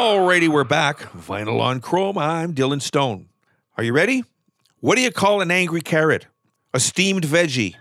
Alrighty, we're back. Vinyl on Chrome. I'm Dylan Stone. Are you ready? What do you call an angry carrot? A steamed veggie.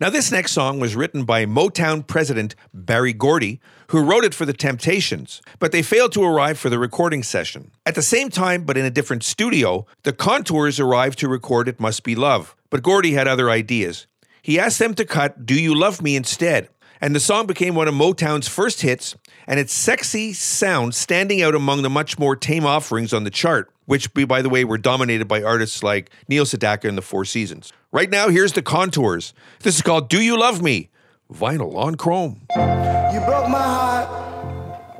Now, this next song was written by Motown president Berry Gordy, who wrote it for the Temptations, but they failed to arrive for the recording session. At the same time, but in a different studio, the Contours arrived to record It Must Be Love, but Gordy had other ideas. He asked them to cut Do You Love Me instead, and the song became one of Motown's first hits, and its sexy sound standing out among the much more tame offerings on the chart, which, by the way, were dominated by artists like Neil Sedaka and the Four Seasons. Right now, here's the contours. This is called Do You Love Me? Vinyl on Chrome. You broke my heart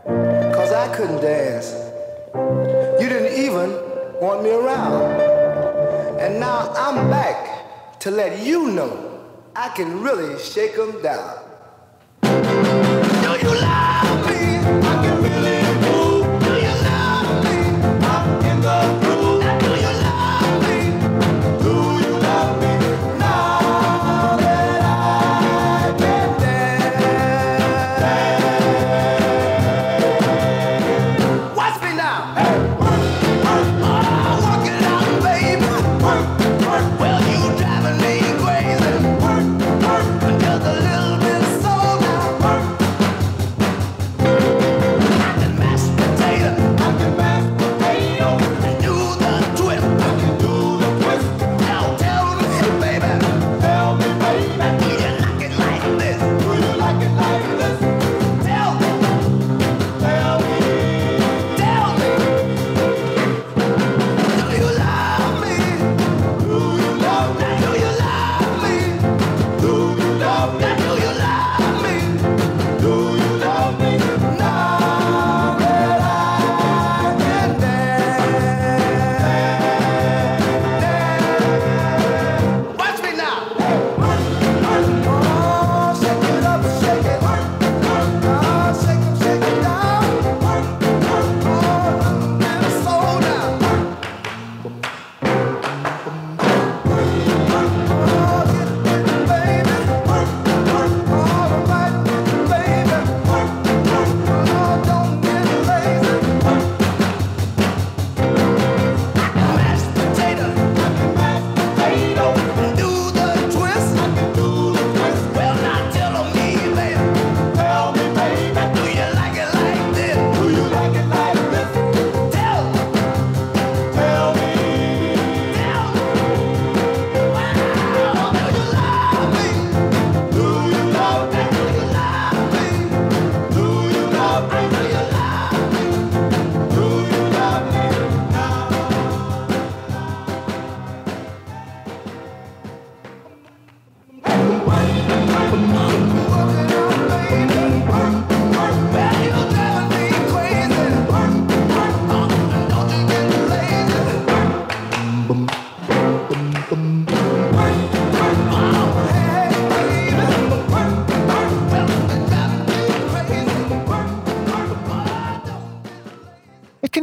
because I couldn't dance. You didn't even want me around. And now I'm back to let you know I can really shake them down. Do you love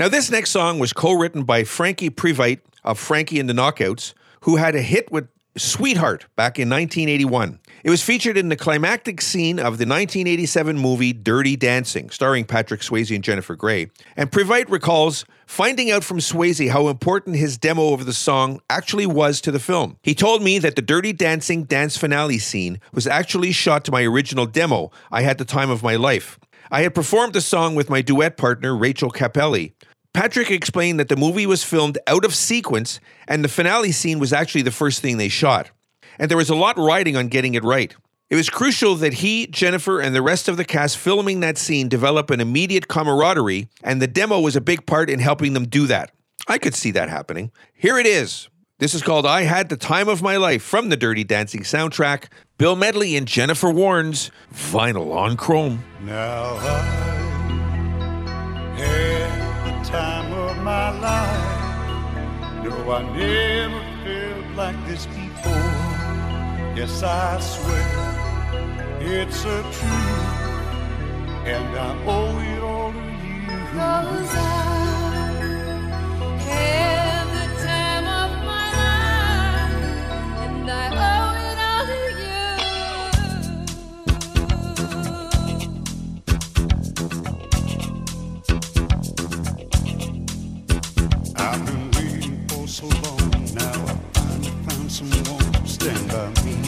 Now, this next song was co written by Frankie Previte of Frankie and the Knockouts, who had a hit with Sweetheart back in 1981. It was featured in the climactic scene of the 1987 movie Dirty Dancing, starring Patrick Swayze and Jennifer Grey. And Previte recalls finding out from Swayze how important his demo of the song actually was to the film. He told me that the Dirty Dancing dance finale scene was actually shot to my original demo, I Had the Time of My Life. I had performed the song with my duet partner, Rachel Cappelli. Patrick explained that the movie was filmed out of sequence and the finale scene was actually the first thing they shot. And there was a lot riding on getting it right. It was crucial that he, Jennifer, and the rest of the cast filming that scene develop an immediate camaraderie, and the demo was a big part in helping them do that. I could see that happening. Here it is. This is called I Had the Time of My Life from the Dirty Dancing soundtrack. Bill Medley and Jennifer Warnes, vinyl on chrome. Now I had the time of my life. No, I never felt like this before. Yes, I swear it's a truth, and I owe it all to you. To stand by me.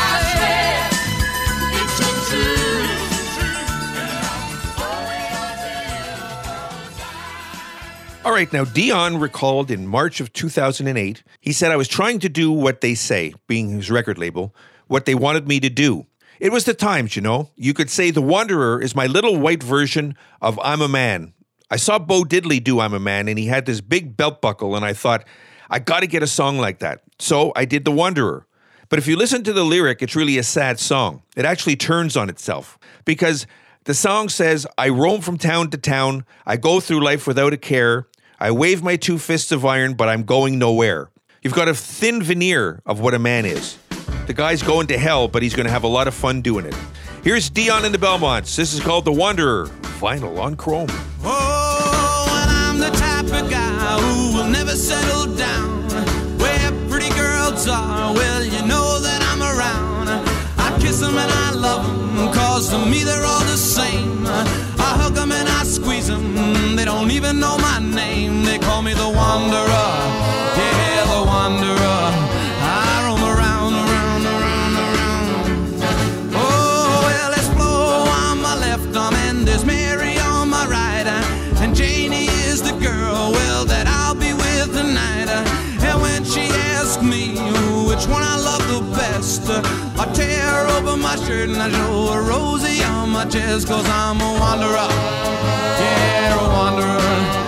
I swear it's a truth. All right, now Dion recalled in March of 2008, he said, I was trying to do what they say, being his record label, what they wanted me to do. It was the times, you know. You could say The Wanderer is my little white version of I'm a Man. I saw Bo Diddley do I'm a Man, and he had this big belt buckle, and I thought, I got to get a song like that. So I did The Wanderer. But if you listen to the lyric, it's really a sad song. It actually turns on itself because the song says, I roam from town to town. I go through life without a care. I wave my two fists of iron, but I'm going nowhere. You've got a thin veneer of what a man is. The guy's going to hell, but he's going to have a lot of fun doing it. Here's Dion and the Belmonts. This is called The Wanderer vinyl on chrome. Oh, and I'm the type of guy who will never settle down. Where pretty girls are, well, you know that I'm around. I kiss them and I love them, cause to me they're all the same. I hug them and I squeeze them, they don't even know my name. They call me the Wanderer, my shirt and I show her Rosie on my chest, cause I'm a wanderer. Yeah, a wanderer.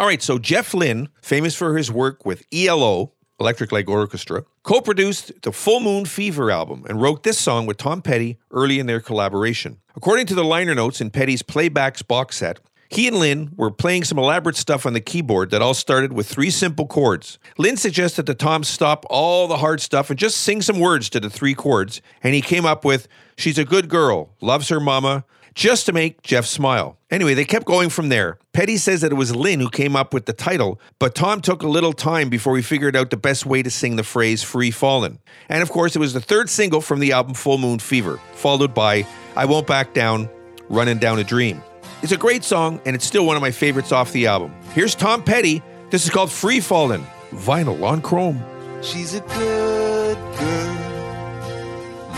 All right, so Jeff Lynne, famous for his work with ELO, Electric Light Orchestra, co produced the Full Moon Fever album and wrote this song with Tom Petty early in their collaboration. According to the liner notes in Petty's Playbacks box set, he and Lynne were playing some elaborate stuff on the keyboard that all started with three simple chords. Lynne suggested that Tom stop all the hard stuff and just sing some words to the three chords, and he came up with She's a good girl, loves her mama, just to make Jeff smile. Anyway, they kept going from there. Petty says that it was Lynne who came up with the title, but Tom took a little time before he figured out the best way to sing the phrase Free Fallin'. And of course, it was the third single from the album Full Moon Fever, followed by I Won't Back Down, Running Down a Dream. It's a great song, and it's still one of my favorites off the album. Here's Tom Petty. This is called Free Fallin', vinyl on chrome. She's a good girl,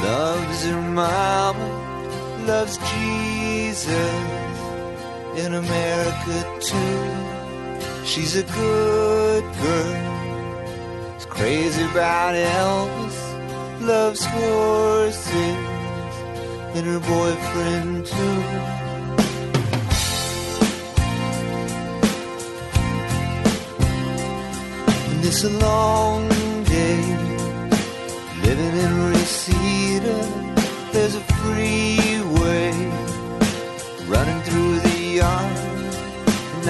loves her mama, loves Jesus in America too. She's a good girl, is crazy about Elvis, loves horses and her boyfriend too. It's a long day living in Reseda. There's a freeway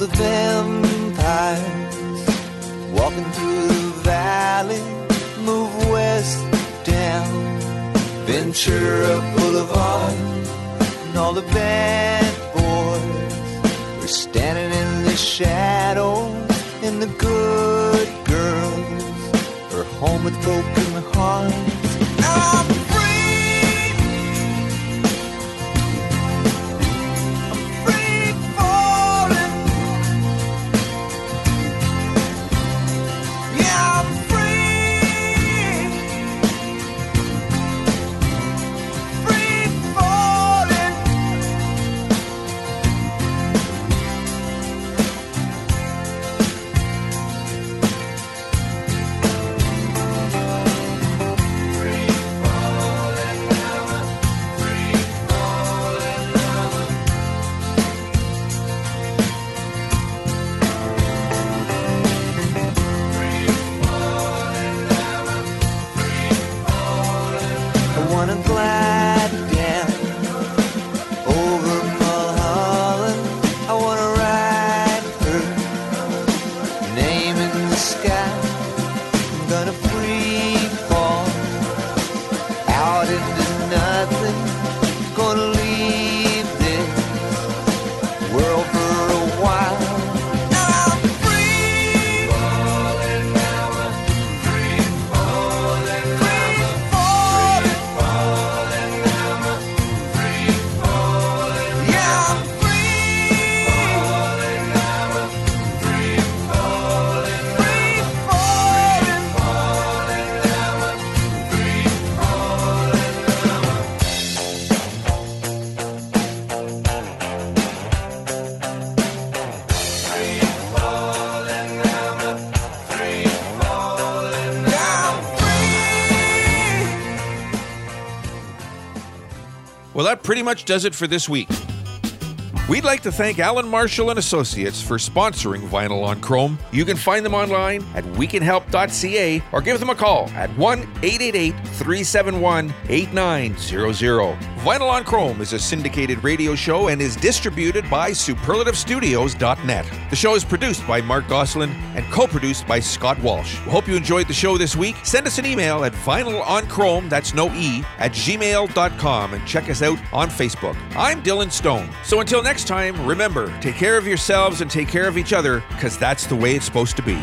the vampires walking through the valley. Move west down Ventura Boulevard, and all the bad boys were standing in the shadow, and the good girls are home with broken hearts. Oh! That pretty much does it for this week. We'd like to thank Allan Marshall and Associates for sponsoring Vinyl on Chrome. You can find them online at wecanhelp.ca or give them a call at 1-888-371-8900. Vinyl on Chrome is a syndicated radio show and is distributed by superlativestudios.net. The show is produced by Mark Goslin and co-produced by Scott Walsh. We hope you enjoyed the show this week. Send us an email at vinylonchrome, that's no E, at gmail.com and check us out on Facebook. I'm Dylan Stone. So until next time, remember, take care of yourselves and take care of each other because that's the way it's supposed to be.